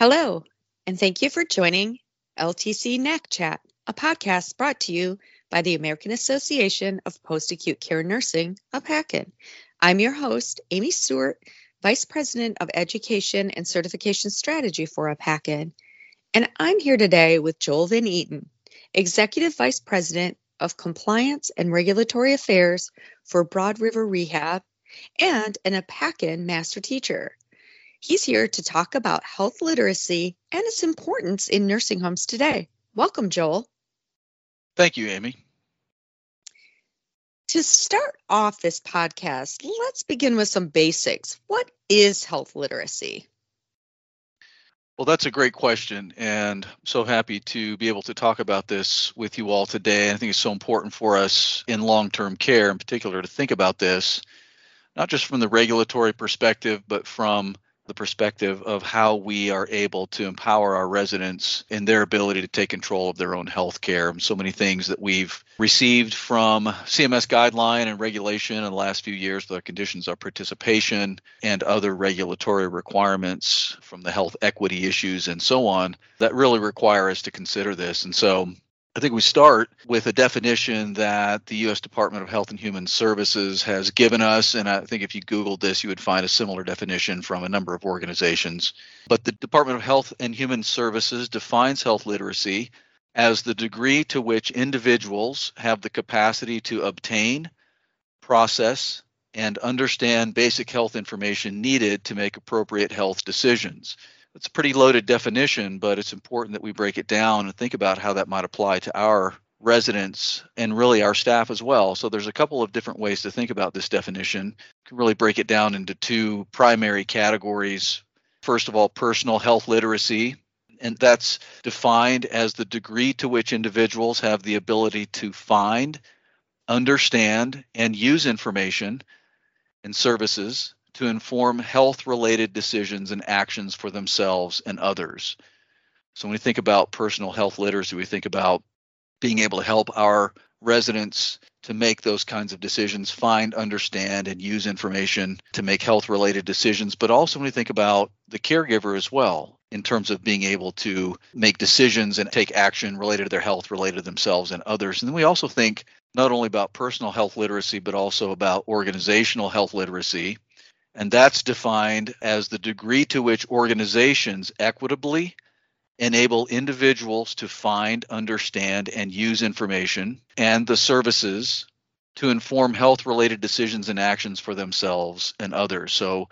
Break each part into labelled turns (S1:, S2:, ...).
S1: Hello, and thank you for joining LTC NAC Chat, a podcast brought to you by the American Association of Post Acute Care Nursing, of AAPACN. I'm your host, Amy Stewart, Vice President of Education and Certification Strategy for AAPACN. And I'm here today with Joel Van Eaton, Executive Vice President of Compliance and Regulatory Affairs for Broad River Rehab and an AAPACN Master Teacher. He's here to talk about health literacy and its importance in nursing homes today. Welcome, Joel.
S2: Thank you, Amy.
S1: To start off this podcast, let's begin with some basics. What is health literacy?
S2: Well, that's a great question, and I'm so happy to be able to talk about this with you all today. I think it's so important for us in long term care, in particular, to think about this, not just from the regulatory perspective, but from the perspective of how we are able to empower our residents in their ability to take control of their own health care. So many things that we've received from CMS guideline and regulation in the last few years, the conditions of participation and other regulatory requirements from the health equity issues and so on that really require us to consider this. And so I think we start with a definition that the U.S. Department of Health and Human Services has given us. And I think if you Googled this, you would find a similar definition from a number of organizations. But the Department of Health and Human Services defines health literacy as the degree to which individuals have the capacity to obtain, process, and understand basic health information needed to make appropriate health decisions it's a pretty loaded definition, but it's important that we break it down and think about how that might apply to our residents and really our staff as well. So there's a couple of different ways to think about this definition. You can really break it down into two primary categories. First of all, personal health literacy, and that's defined as the degree to which individuals have the ability to find, understand, and use information and services to inform health related decisions and actions for themselves and others. So, when we think about personal health literacy, we think about being able to help our residents to make those kinds of decisions, find, understand, and use information to make health related decisions. But also, when we think about the caregiver as well, in terms of being able to make decisions and take action related to their health, related to themselves and others. And then we also think not only about personal health literacy, but also about organizational health literacy and that's defined as the degree to which organizations equitably enable individuals to find, understand, and use information and the services to inform health related decisions and actions for themselves and others. So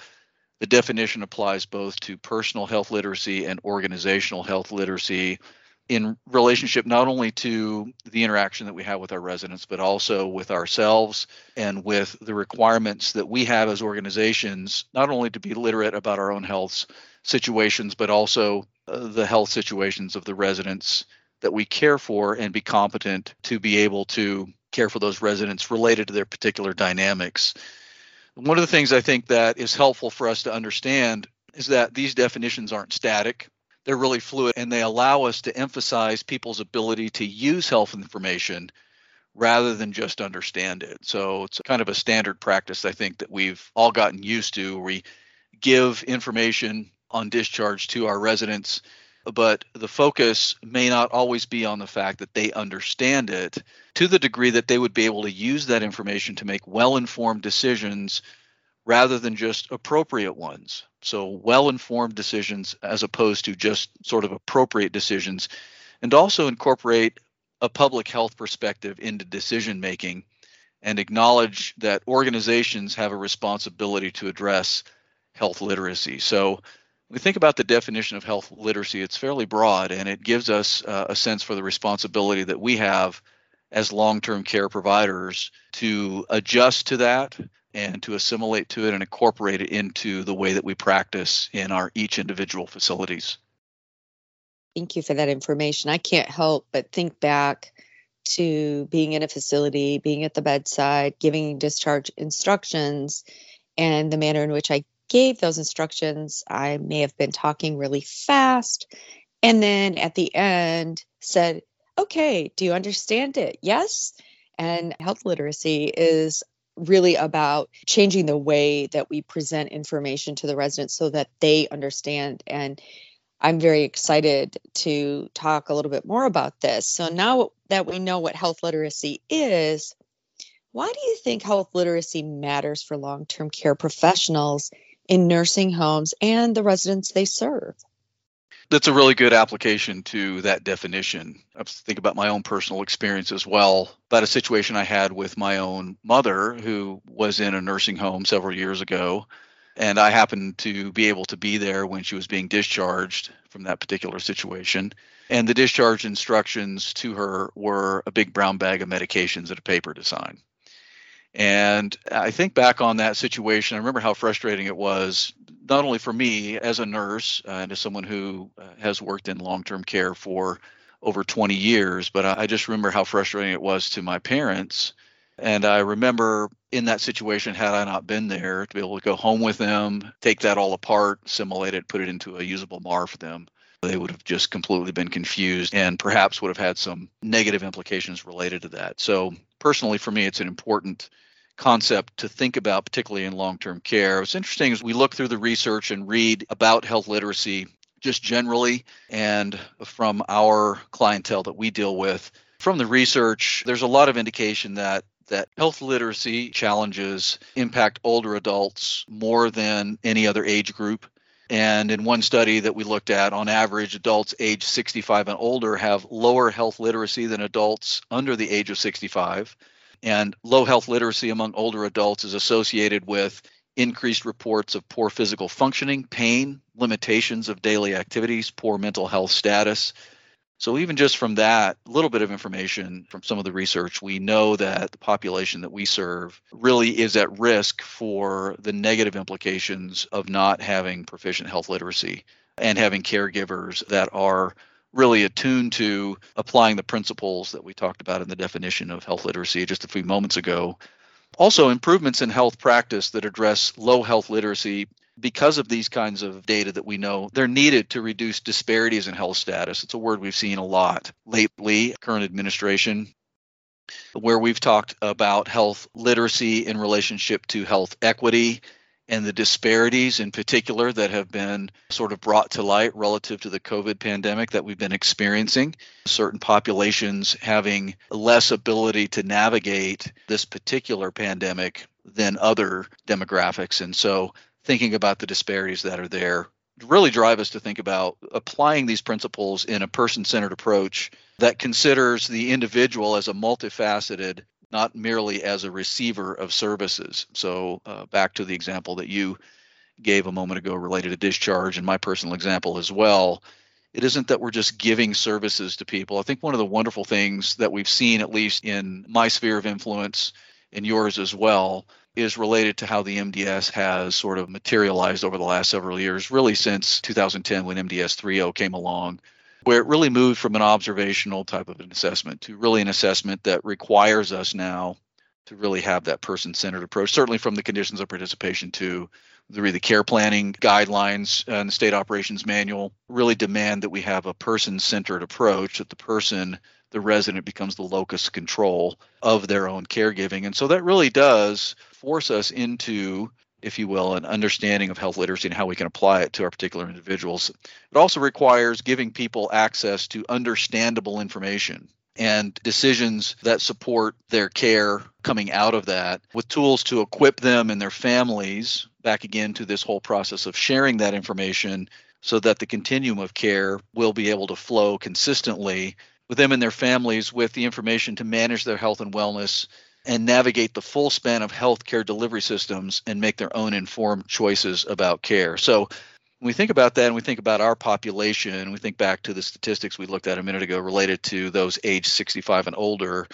S2: the definition applies both to personal health literacy and organizational health literacy in relationship not only to the interaction that we have with our residents, but also with ourselves and with the requirements that we have as organizations, not only to be literate about our own health situations, but also uh, the health situations of the residents that we care for and be competent to be able to care for those residents related to their particular dynamics. One of the things I think that is helpful for us to understand is that these definitions aren't static they're really fluid and they allow us to emphasize people's ability to use health information rather than just understand it. So it's kind of a standard practice, I think, that we've all gotten used to. We give information on discharge to our residents, but the focus may not always be on the fact that they understand it to the degree that they would be able to use that information to make well informed decisions rather than just appropriate ones. So, well informed decisions as opposed to just sort of appropriate decisions, and also incorporate a public health perspective into decision making and acknowledge that organizations have a responsibility to address health literacy. So, we think about the definition of health literacy, it's fairly broad and it gives us uh, a sense for the responsibility that we have as long term care providers to adjust to that and to assimilate to it and incorporate it into the way that we practice in our each individual facilities.
S1: Thank you for that information. I can't help but think back to being in a facility, being at the bedside, giving discharge instructions, and the manner in which I gave those instructions. I may have been talking really fast, and then at the end said, Okay, do you understand it? Yes. And health literacy is really about changing the way that we present information to the residents so that they understand and I'm very excited to talk a little bit more about this. So now that we know what health literacy is, why do you think health literacy matters for long term care professionals in nursing homes and the residents they serve?
S2: That's a really good application to that definition. I think about my own personal experience as well, about a situation I had with my own mother who was in a nursing home several years ago. And I happened to be able to be there when she was being discharged from that particular situation. And the discharge instructions to her were a big brown bag of medications and a paper to sign. And I think back on that situation, I remember how frustrating it was, not only for me as a nurse uh, and as someone who uh, has worked in long term care for over 20 years, but I just remember how frustrating it was to my parents. And I remember in that situation, had I not been there, to be able to go home with them, take that all apart, simulate it, put it into a usable MAR for them, they would have just completely been confused and perhaps would have had some negative implications related to that. So, personally, for me, it's an important concept to think about, particularly in long term care. What's interesting is we look through the research and read about health literacy just generally and from our clientele that we deal with. From the research, there's a lot of indication that that health literacy challenges impact older adults more than any other age group. And in one study that we looked at, on average, adults age 65 and older have lower health literacy than adults under the age of 65. And low health literacy among older adults is associated with increased reports of poor physical functioning, pain, limitations of daily activities, poor mental health status. So, even just from that little bit of information from some of the research, we know that the population that we serve really is at risk for the negative implications of not having proficient health literacy and having caregivers that are really attuned to applying the principles that we talked about in the definition of health literacy just a few moments ago. Also, improvements in health practice that address low health literacy because of these kinds of data that we know they're needed to reduce disparities in health status. It's a word we've seen a lot lately, current administration, where we've talked about health literacy in relationship to health equity and the disparities in particular that have been sort of brought to light relative to the COVID pandemic that we've been experiencing. Certain populations having less ability to navigate this particular pandemic than other demographics. And so thinking about the disparities that are there really drive us to think about applying these principles in a person centered approach that considers the individual as a multifaceted not merely as a receiver of services. So, uh, back to the example that you gave a moment ago related to discharge, and my personal example as well. It isn't that we're just giving services to people. I think one of the wonderful things that we've seen, at least in my sphere of influence and yours as well, is related to how the MDS has sort of materialized over the last several years, really since 2010 when MDS 3.0 came along where it really moved from an observational type of an assessment to really an assessment that requires us now to really have that person centered approach, certainly from the conditions of participation to the, the care planning guidelines and the state operations manual really demand that we have a person centered approach, that the person, the resident, becomes the locus control of their own caregiving. And so that really does force us into if you will, an understanding of health literacy and how we can apply it to our particular individuals. It also requires giving people access to understandable information and decisions that support their care coming out of that with tools to equip them and their families back again to this whole process of sharing that information so that the continuum of care will be able to flow consistently with them and their families with the information to manage their health and wellness and navigate the full span of healthcare delivery systems and make their own informed choices about care. So when we think about that and we think about our population, we think back to the statistics we looked at a minute ago related to those age 65 and older.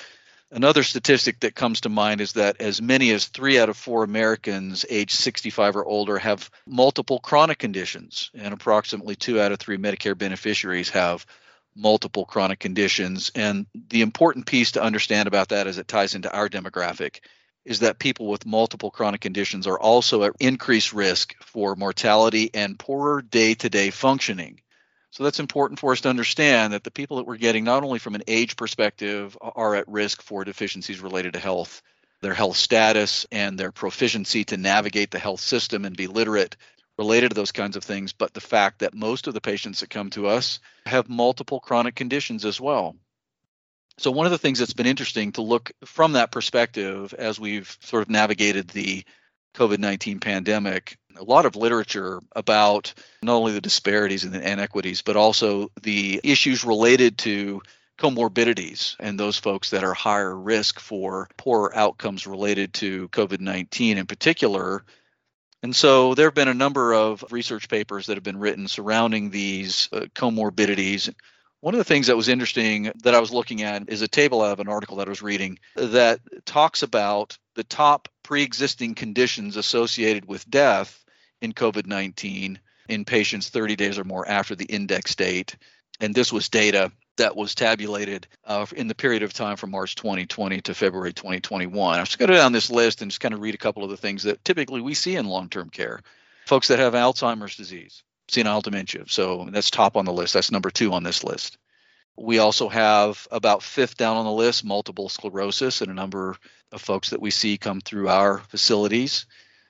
S2: Another statistic that comes to mind is that as many as three out of four Americans age 65 or older have multiple chronic conditions, and approximately two out of three Medicare beneficiaries have multiple chronic conditions. And the important piece to understand about that as it ties into our demographic is that people with multiple chronic conditions are also at increased risk for mortality and poorer day to day functioning. So that's important for us to understand that the people that we're getting, not only from an age perspective, are at risk for deficiencies related to health, their health status, and their proficiency to navigate the health system and be literate related to those kinds of things, but the fact that most of the patients that come to us have multiple chronic conditions as well. So, one of the things that's been interesting to look from that perspective as we've sort of navigated the COVID 19 pandemic, a lot of literature about not only the disparities and the inequities, but also the issues related to comorbidities and those folks that are higher risk for poorer outcomes related to COVID 19 in particular. And so there have been a number of research papers that have been written surrounding these uh, comorbidities. One of the things that was interesting that I was looking at is a table out of an article that I was reading that talks about the top pre existing conditions associated with death in COVID 19 in patients 30 days or more after the index date. And this was data that was tabulated uh, in the period of time from March 2020 to February 2021. I'm just going to go down this list and just kind of read a couple of the things that typically we see in long term care. Folks that have Alzheimer's disease, senile dementia. So that's top on the list. That's number two on this list. We also have about fifth down on the list multiple sclerosis and a number of folks that we see come through our facilities.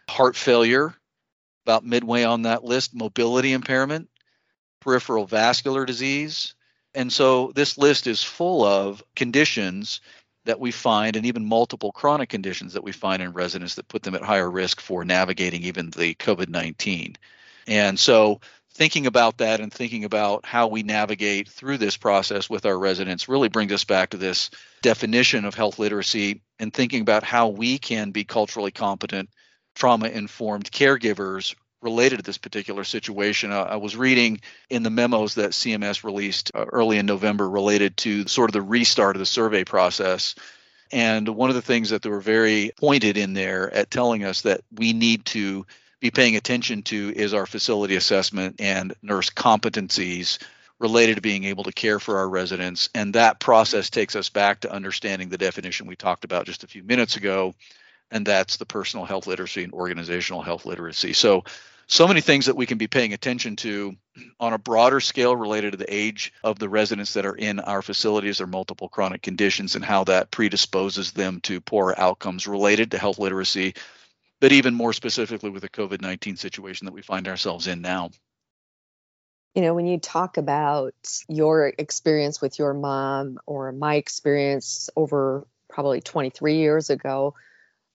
S2: Heart failure, about midway on that list, mobility impairment, peripheral vascular disease, and so this list is full of conditions that we find, and even multiple chronic conditions that we find in residents that put them at higher risk for navigating even the COVID 19. And so thinking about that and thinking about how we navigate through this process with our residents really brings us back to this definition of health literacy and thinking about how we can be culturally competent, trauma informed caregivers related to this particular situation. I was reading in the memos that CMS released uh, early in November related to sort of the restart of the survey process. And one of the things that they were very pointed in there at telling us that we need to be paying attention to is our facility assessment and nurse competencies related to being able to care for our residents. And that process takes us back to understanding the definition we talked about just a few minutes ago, and that's the personal health literacy and organizational health literacy. So so many things that we can be paying attention to on a broader scale related to the age of the residents that are in our facilities or multiple chronic conditions and how that predisposes them to poor outcomes related to health literacy, but even more specifically with the COVID 19 situation that we find ourselves in now.
S1: You know, when you talk about your experience with your mom or my experience over probably 23 years ago,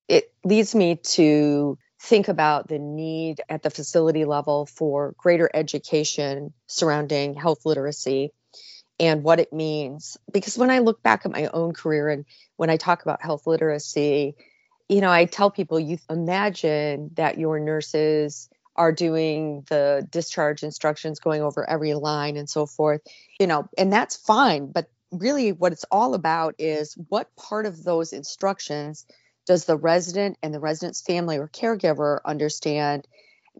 S1: it leads me to think about the need at the facility level for greater education surrounding health literacy and what it means. Because when I look back at my own career and when I talk about health literacy, you know, I tell people you imagine that your nurses are doing the discharge instructions, going over every line and so forth, you know, and that's fine. But really, what it's all about is what part of those instructions does the resident and the resident's family or caregiver understand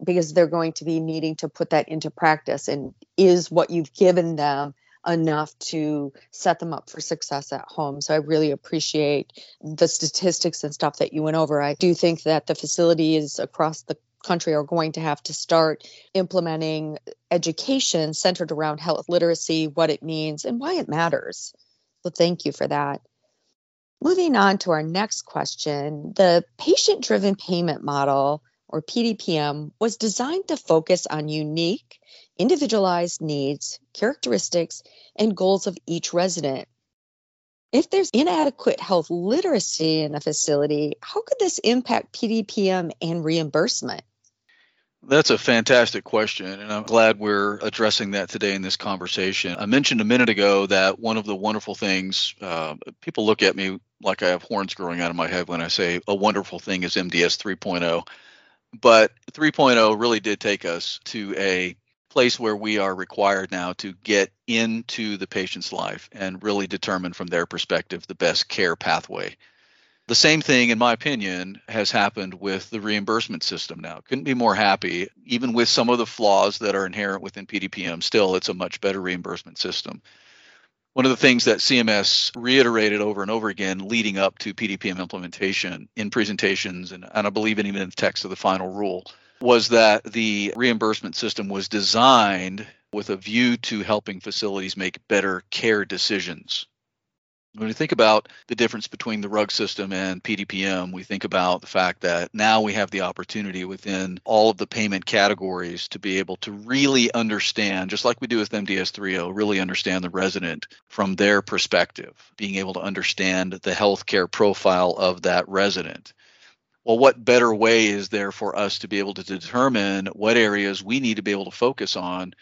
S1: because they're going to be needing to put that into practice and is what you've given them enough to set them up for success at home. So I really appreciate the statistics and stuff that you went over. I do think that the facilities across the country are going to have to start implementing education centered around health literacy, what it means, and why it matters. So thank you for that. Moving on to our next question, the patient driven payment model or PDPM was designed to focus on unique, individualized needs, characteristics, and goals of each resident. If there's inadequate health literacy in a facility, how could this impact PDPM and reimbursement?
S2: That's a fantastic question, and I'm glad we're addressing that today in this conversation. I mentioned a minute ago that one of the wonderful things uh, people look at me like I have horns growing out of my head when I say a wonderful thing is MDS 3.0. But 3.0 really did take us to a place where we are required now to get into the patient's life and really determine from their perspective the best care pathway. The same thing, in my opinion, has happened with the reimbursement system now. Couldn't be more happy. Even with some of the flaws that are inherent within PDPM, still, it's a much better reimbursement system. One of the things that CMS reiterated over and over again leading up to PDPM implementation in presentations, and, and I believe even in the text of the final rule, was that the reimbursement system was designed with a view to helping facilities make better care decisions When we think about the difference between the RUG system and PDPM, we think about the fact that now we have the opportunity within all of the payment categories to be able to really understand, just like we do with MDS 3.0, really understand the resident from their perspective, being able to understand the healthcare profile of that resident. Well, what better way is there for us to be able to determine what areas we need to be able to focus on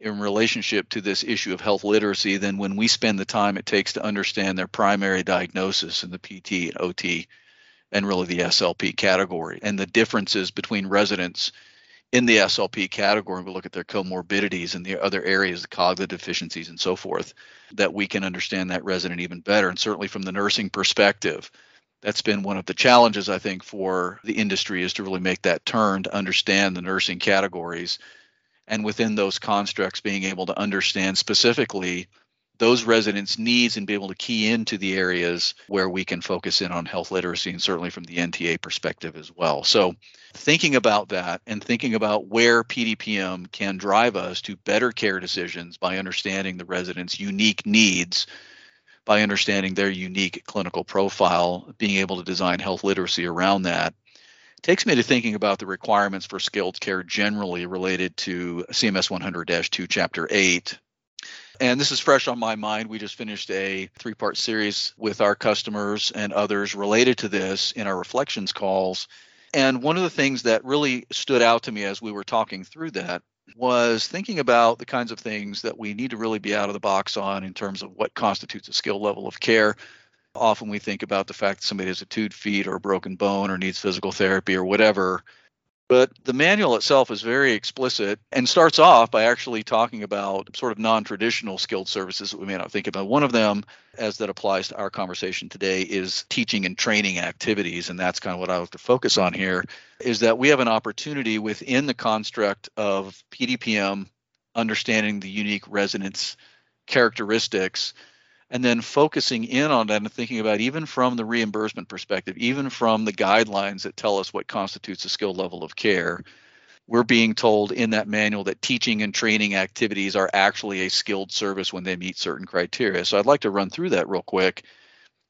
S2: in relationship to this issue of health literacy than when we spend the time it takes to understand their primary diagnosis in the PT and OT and really the SLP category and the differences between residents in the SLP category. And we look at their comorbidities and the other areas, the cognitive deficiencies and so forth, that we can understand that resident even better. And certainly from the nursing perspective, that's been one of the challenges I think for the industry is to really make that turn to understand the nursing categories and within those constructs being able to understand specifically those residents' needs and be able to key into the areas where we can focus in on health literacy and certainly from the NTA perspective as well. So, thinking about that and thinking about where PDPM can drive us to better care decisions by understanding the residents' unique needs, by understanding their unique clinical profile, being able to design health literacy around that, takes me to thinking about the requirements for skilled care generally related to CMS 100 2, Chapter 8. And this is fresh on my mind. We just finished a three part series with our customers and others related to this in our reflections calls. And one of the things that really stood out to me as we were talking through that was thinking about the kinds of things that we need to really be out of the box on in terms of what constitutes a skill level of care often we think about the fact that somebody has a two feet or a broken bone or needs physical therapy or whatever. But the manual itself is very explicit and starts off by actually talking about sort of non traditional skilled services that we may not think about. One of them, as that applies to our conversation today, is teaching and training activities. And that's kind of what I like to focus on here is that we have an opportunity within the construct of PDPM, understanding the unique residence characteristics and then focusing in on that and thinking about even from the reimbursement perspective, even from the guidelines that tell us what constitutes a skilled level of care, we're being told in that manual that teaching and training activities are actually a skilled service when they meet certain criteria. So I'd like to run through that real quick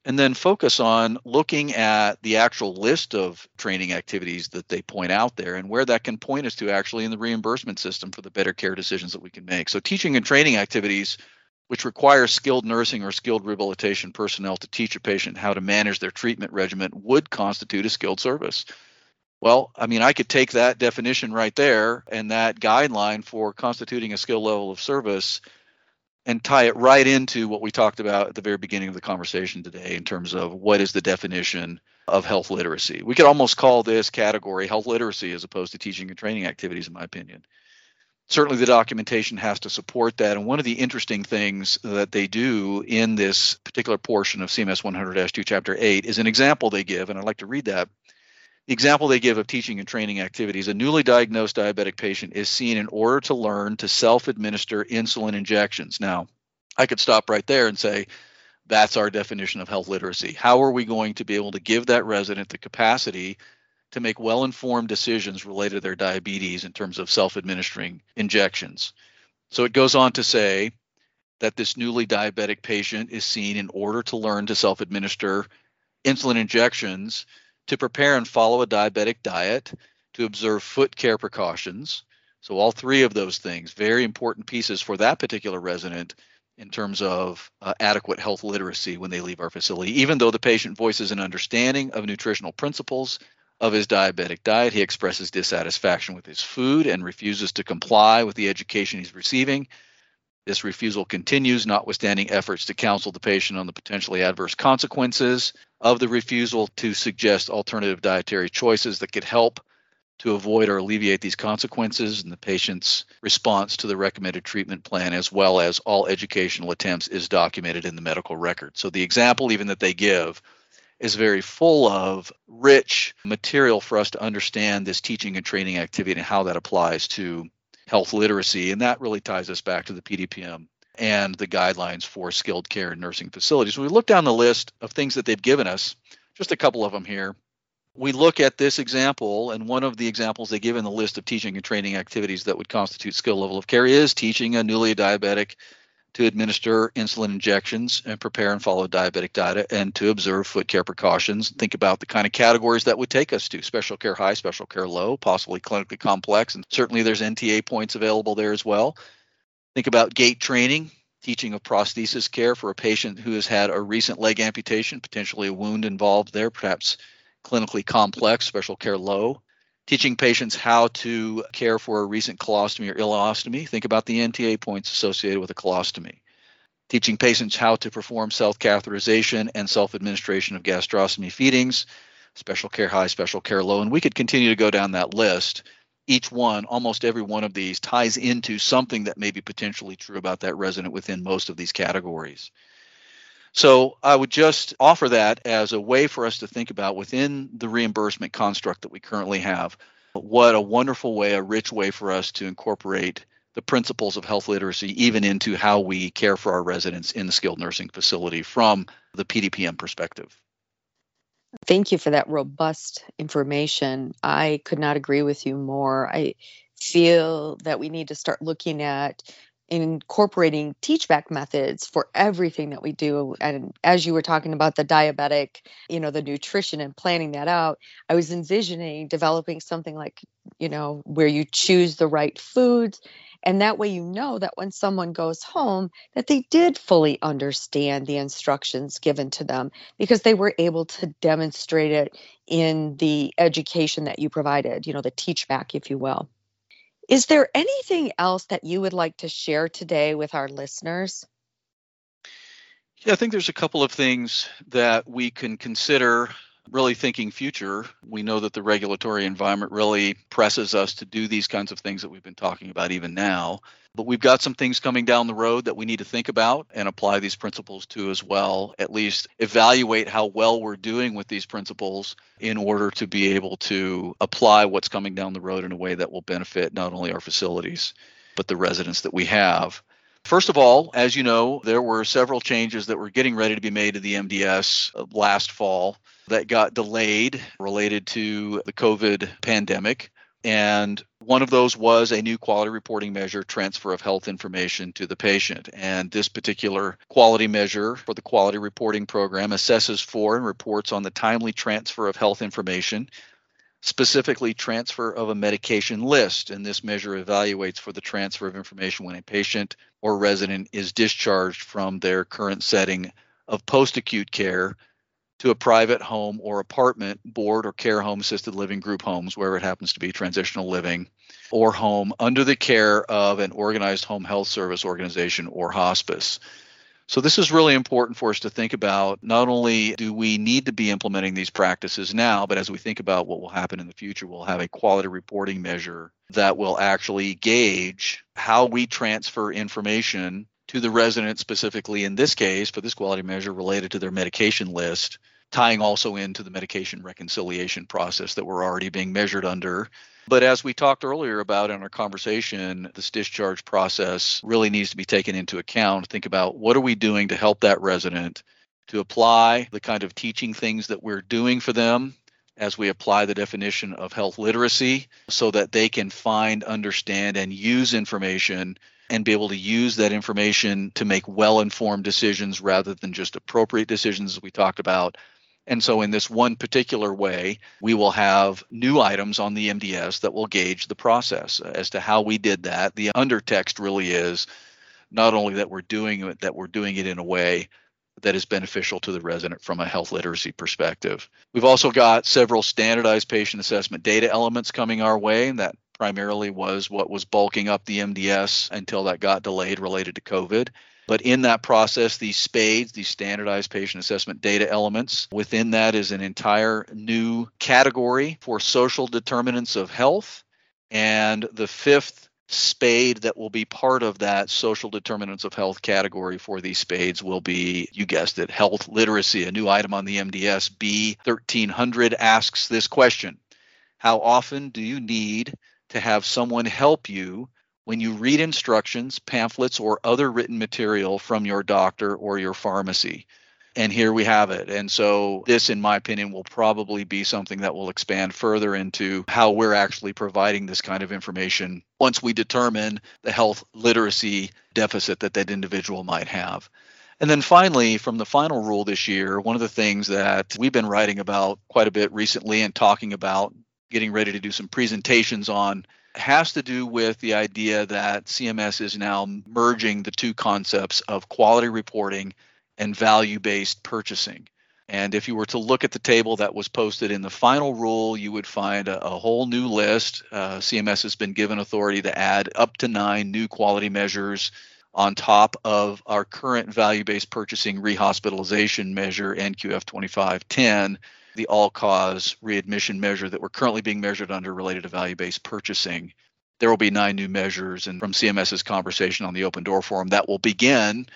S2: and then focus on looking at the actual list of training activities that they point out there and where that can point us to actually in the reimbursement system for the better care decisions that we can make. So teaching and training activities which requires skilled nursing or skilled rehabilitation personnel to teach a patient how to manage their treatment regimen would constitute a skilled service. Well, I mean, I could take that definition right there and that guideline for constituting a skill level of service and tie it right into what we talked about at the very beginning of the conversation today in terms of what is the definition of health literacy. We could almost call this category health literacy as opposed to teaching and training activities, in my opinion certainly the documentation has to support that. And one of the interesting things that they do in this particular portion of CMS 100 2, Chapter 8 is an example they give, and I'd like to read that. The example they give of teaching and training activities a newly diagnosed diabetic patient is seen in order to learn to self administer insulin injections. Now, I could stop right there and say, that's our definition of health literacy. How are we going to be able to give that resident the capacity to make well informed decisions related to their diabetes in terms of self administering injections. So it goes on to say that this newly diabetic patient is seen in order to learn to self administer insulin injections, to prepare and follow a diabetic diet, to observe foot care precautions. So, all three of those things, very important pieces for that particular resident in terms of uh, adequate health literacy when they leave our facility. Even though the patient voices an understanding of nutritional principles, of his diabetic diet. He expresses dissatisfaction with his food and refuses to comply with the education he's receiving. This refusal continues, notwithstanding efforts to counsel the patient on the potentially adverse consequences of the refusal to suggest alternative dietary choices that could help to avoid or alleviate these consequences. And the patient's response to the recommended treatment plan, as well as all educational attempts, is documented in the medical record. So the example, even that they give, is very full of rich material for us to understand this teaching and training activity and how that applies to health literacy. And that really ties us back to the PDPM and the guidelines for skilled care and nursing facilities. When we look down the list of things that they've given us, just a couple of them here. We look at this example, and one of the examples they give in the list of teaching and training activities that would constitute skill level of care is teaching a newly diabetic to administer insulin injections and prepare and follow diabetic diet and to observe foot care precautions. Think about the kind of categories that would take us to special care high, special care low, possibly clinically complex, and certainly there's NTA points available there as well. Think about gait training, teaching of prosthesis care for a patient who has had a recent leg amputation, potentially a wound involved there, perhaps clinically complex, special care low teaching patients how to care for a recent colostomy or ileostomy. Think about the NTA points associated with a colostomy. Teaching patients how to perform self catheterization and self administration of gastrostomy feedings, special care high, special care low. And we could continue to go down that list. Each one, almost every one of these, ties into something that may be potentially true about that resident within most of these categories. So I would just offer that as a way for us to think about within the reimbursement construct that we currently have. What a wonderful way, a rich way for us to incorporate the principles of health literacy even into how we care for our residents in the skilled nursing facility from the PDPM perspective.
S1: Thank you for that robust information. I could not agree with you more. I feel that we need to start looking at incorporating teach back methods for everything that we do and as you were talking about the diabetic you know the nutrition and planning that out i was envisioning developing something like you know where you choose the right foods and that way you know that when someone goes home that they did fully understand the instructions given to them because they were able to demonstrate it in the education that you provided you know the teach back if you will is there anything else that you would like to share today with our listeners?
S2: Yeah, I think there's a couple of things that we can consider really thinking future. We know that the regulatory environment really presses us to do these kinds of things that we've been talking about even now. But we've got some things coming down the road that we need to think about and apply these principles to as well, at least evaluate how well we're doing with these principles in order to be able to apply what's coming down the road in a way that will benefit not only our facilities, but the residents that we have. First of all, as you know, there were several changes that were getting ready to be made to the MDS uh, last fall that got delayed related to the COVID pandemic. And one of those was a new quality reporting measure, transfer of health information to the patient. And this particular quality measure for the quality reporting program assesses for and reports on the timely transfer of health information, specifically transfer of a medication list. And this measure evaluates for the transfer of information when a patient or resident is discharged from their current setting of post acute care to a private home or apartment, board or care home, assisted living group homes, wherever it happens to be, transitional living, or home under the care of an organized home health service organization or hospice. So, this is really important for us to think about. Not only do we need to be implementing these practices now, but as we think about what will happen in the future, we'll have a quality reporting measure that will actually gauge how we transfer information to the resident specifically in this case for this quality measure related to their medication list tying also into the medication reconciliation process that we're already being measured under. But as we talked earlier about in our conversation this discharge process really needs to be taken into account. Think about what are we doing to help that resident to apply the kind of teaching things that we're doing for them as we apply the definition of health literacy so that they can find understand and use information and be able to use that information to make well informed decisions rather than just appropriate decisions, as we talked about. And so, in this one particular way, we will have new items on the MDS that will gauge the process as to how we did that. The undertext really is not only that we're doing it, that we're doing it in a way that is beneficial to the resident from a health literacy perspective. We've also got several standardized patient assessment data elements coming our way, and that primarily was what was bulking up the MDS until that got delayed related to COVID. But in that process, these SPADES, these standardized patient assessment data elements, within that is an entire new category for social determinants of health. And the fifth spade that will be part of that social determinants of health category for these spades will be, you guessed it, health literacy. A new item on the MDS B1300 asks this question How often do you need to have someone help you when you read instructions, pamphlets, or other written material from your doctor or your pharmacy. And here we have it. And so, this, in my opinion, will probably be something that will expand further into how we're actually providing this kind of information once we determine the health literacy deficit that that individual might have. And then finally, from the final rule this year, one of the things that we've been writing about quite a bit recently and talking about, getting ready to do some presentations on, has to do with the idea that CMS is now merging the two concepts of quality reporting and value based purchasing. And if you were to look at the table that was posted in the final rule, you would find a, a whole new list. Uh, CMS has been given authority to add up to nine new quality measures on top of our current value based purchasing rehospitalization measure, NQF 2510, the all cause readmission measure that we're currently being measured under related to value based purchasing. There will be nine new measures, and from CMS's conversation on the Open Door Forum, that will begin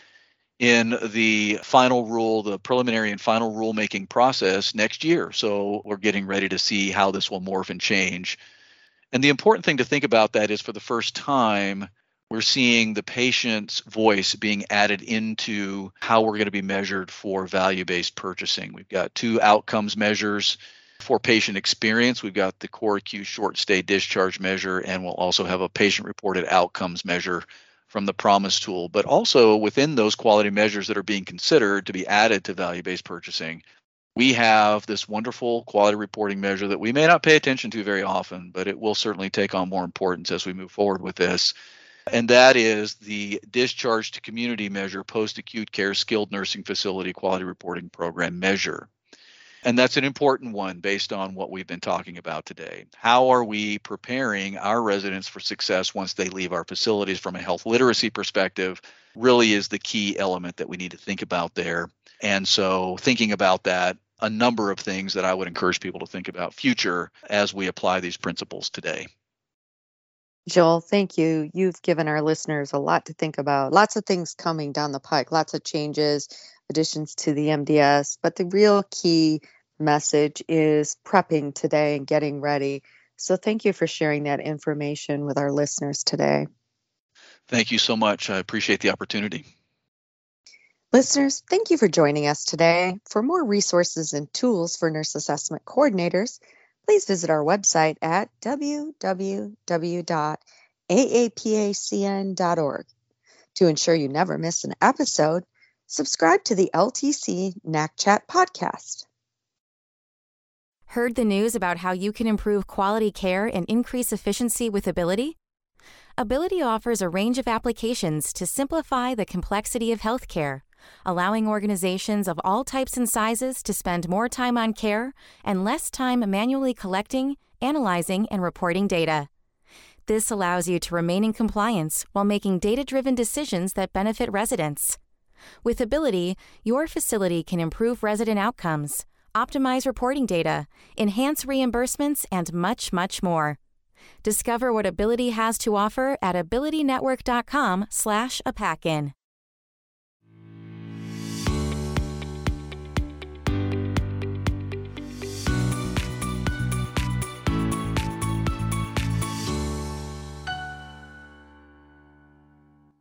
S2: in the final rule, the preliminary and final rulemaking process next year. So we're getting ready to see how this will morph and change. And the important thing to think about that is for the first time, we're seeing the patient's voice being added into how we're going to be measured for value based purchasing. We've got two outcomes measures for patient experience. We've got the core CoreQ short stay discharge measure, and we'll also have a patient reported outcomes measure from the PROMIS tool. But also within those quality measures that are being considered to be added to value based purchasing, we have this wonderful quality reporting measure that we may not pay attention to very often, but it will certainly take on more importance as we move forward with this. And that is the discharge to community measure post acute care skilled nursing facility quality reporting program measure. And that's an important one based on what we've been talking about today. How are we preparing our residents for success once they leave our facilities from a health literacy perspective? Really is the key element that we need to think about there. And so, thinking about that, a number of things that I would encourage people to think about future as we apply these principles today.
S1: Joel, thank you. You've given our listeners a lot to think about. Lots of things coming down the pike, lots of changes, additions to the MDS. But the real key message is prepping today and getting ready. So thank you for sharing that information with our listeners today.
S2: Thank you so much. I appreciate the opportunity.
S1: Listeners, thank you for joining us today. For more resources and tools for nurse assessment coordinators, please visit our website at www.aapacn.org. To ensure you never miss an episode, subscribe to the LTC NAC Chat podcast.
S3: Heard the news about how you can improve quality care and increase efficiency with Ability? Ability offers a range of applications to simplify the complexity of healthcare allowing organizations of all types and sizes to spend more time on care and less time manually collecting, analyzing, and reporting data. This allows you to remain in compliance while making data driven decisions that benefit residents. With Ability, your facility can improve resident outcomes, optimize reporting data, enhance reimbursements, and much, much more. Discover what Ability has to offer at abilitynetwork.com slash a